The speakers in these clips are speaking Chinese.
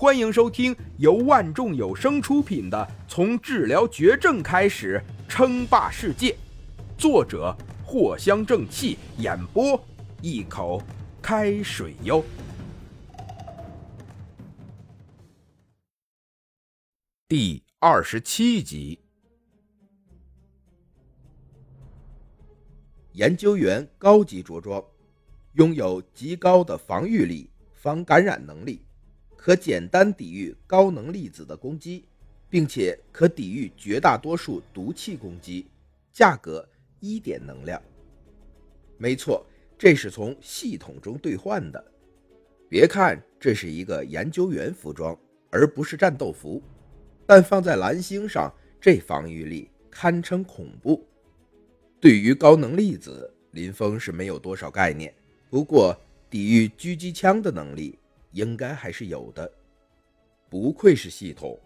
欢迎收听由万众有声出品的《从治疗绝症开始称霸世界》，作者藿香正气，演播一口开水哟。第二十七集，研究员高级着装，拥有极高的防御力、防感染能力。可简单抵御高能粒子的攻击，并且可抵御绝大多数毒气攻击。价格一点能量。没错，这是从系统中兑换的。别看这是一个研究员服装，而不是战斗服，但放在蓝星上，这防御力堪称恐怖。对于高能粒子，林峰是没有多少概念。不过，抵御狙击枪的能力。应该还是有的，不愧是系统，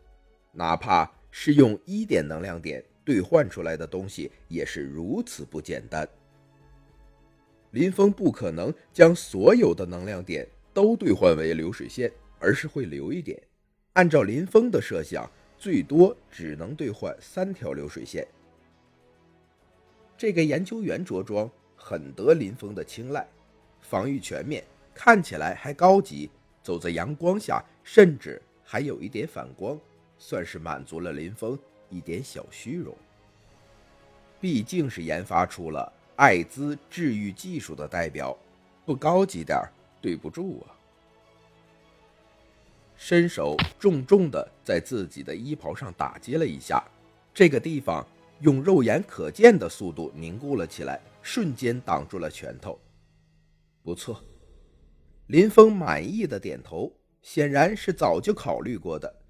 哪怕是用一点能量点兑换出来的东西，也是如此不简单。林峰不可能将所有的能量点都兑换为流水线，而是会留一点。按照林峰的设想，最多只能兑换三条流水线。这个研究员着装很得林峰的青睐，防御全面，看起来还高级。走在阳光下，甚至还有一点反光，算是满足了林峰一点小虚荣。毕竟是研发出了艾滋治愈技术的代表，不高级点对不住啊！伸手重重的在自己的衣袍上打击了一下，这个地方用肉眼可见的速度凝固了起来，瞬间挡住了拳头。不错。林峰满意的点头，显然是早就考虑过的。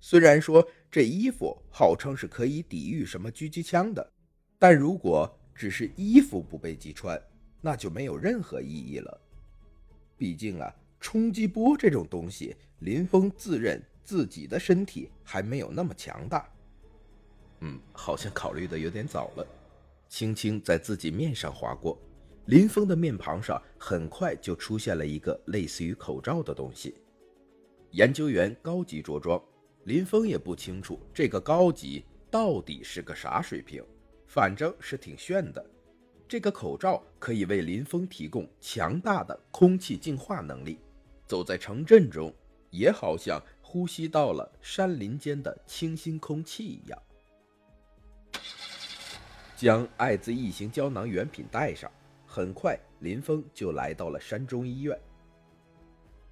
虽然说这衣服号称是可以抵御什么狙击枪的，但如果只是衣服不被击穿，那就没有任何意义了。毕竟啊，冲击波这种东西，林峰自认自己的身体还没有那么强大。嗯，好像考虑的有点早了。轻轻在自己面上划过。林峰的面庞上很快就出现了一个类似于口罩的东西。研究员高级着装，林峰也不清楚这个高级到底是个啥水平，反正是挺炫的。这个口罩可以为林峰提供强大的空气净化能力，走在城镇中也好像呼吸到了山林间的清新空气一样。将艾滋异形胶囊原品带上。很快，林峰就来到了山中医院。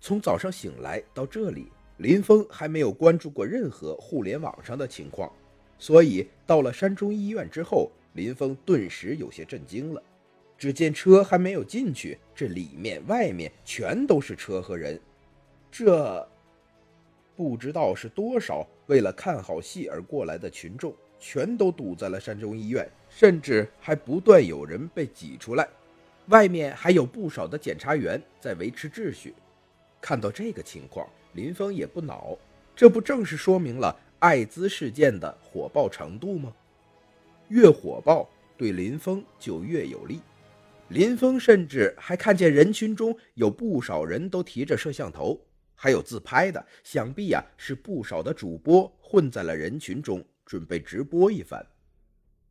从早上醒来到这里，林峰还没有关注过任何互联网上的情况，所以到了山中医院之后，林峰顿时有些震惊了。只见车还没有进去，这里面外面全都是车和人，这不知道是多少为了看好戏而过来的群众，全都堵在了山中医院，甚至还不断有人被挤出来。外面还有不少的检查员在维持秩序。看到这个情况，林峰也不恼，这不正是说明了艾滋事件的火爆程度吗？越火爆，对林峰就越有利。林峰甚至还看见人群中有不少人都提着摄像头，还有自拍的，想必呀是不少的主播混在了人群中，准备直播一番。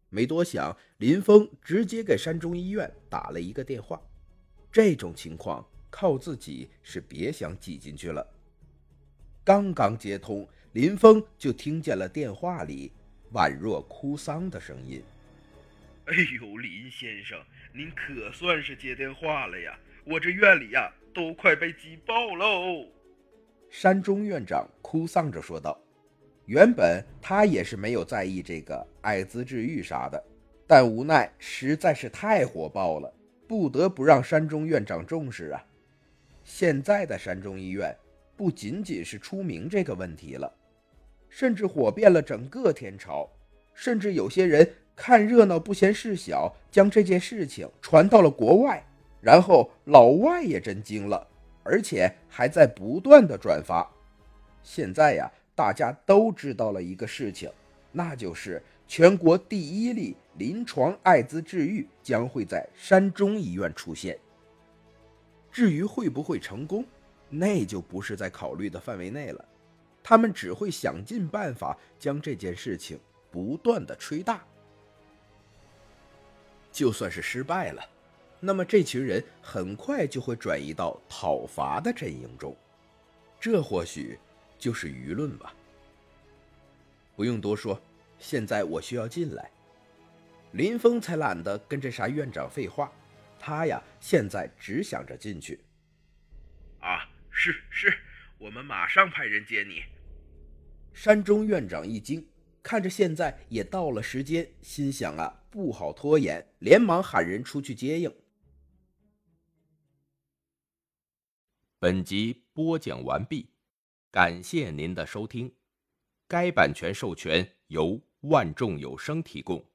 没多想，林峰直接给山中医院打了一个电话。这种情况靠自己是别想挤进去了。刚刚接通，林峰就听见了电话里宛若哭丧的声音：“哎呦，林先生，您可算是接电话了呀！我这院里呀都快被挤爆喽！”山中院长哭丧着说道。原本他也是没有在意这个艾滋治愈啥的，但无奈实在是太火爆了，不得不让山中院长重视啊。现在的山中医院不仅仅是出名这个问题了，甚至火遍了整个天朝，甚至有些人看热闹不嫌事小，将这件事情传到了国外，然后老外也震惊了，而且还在不断的转发。现在呀。大家都知道了一个事情，那就是全国第一例临床艾滋治愈将会在山中医院出现。至于会不会成功，那就不是在考虑的范围内了。他们只会想尽办法将这件事情不断的吹大。就算是失败了，那么这群人很快就会转移到讨伐的阵营中，这或许就是舆论吧。不用多说，现在我需要进来。林峰才懒得跟这啥院长废话，他呀现在只想着进去。啊，是是，我们马上派人接你。山中院长一惊，看着现在也到了时间，心想啊，不好拖延，连忙喊人出去接应。本集播讲完毕，感谢您的收听。该版权授权由万众有声提供。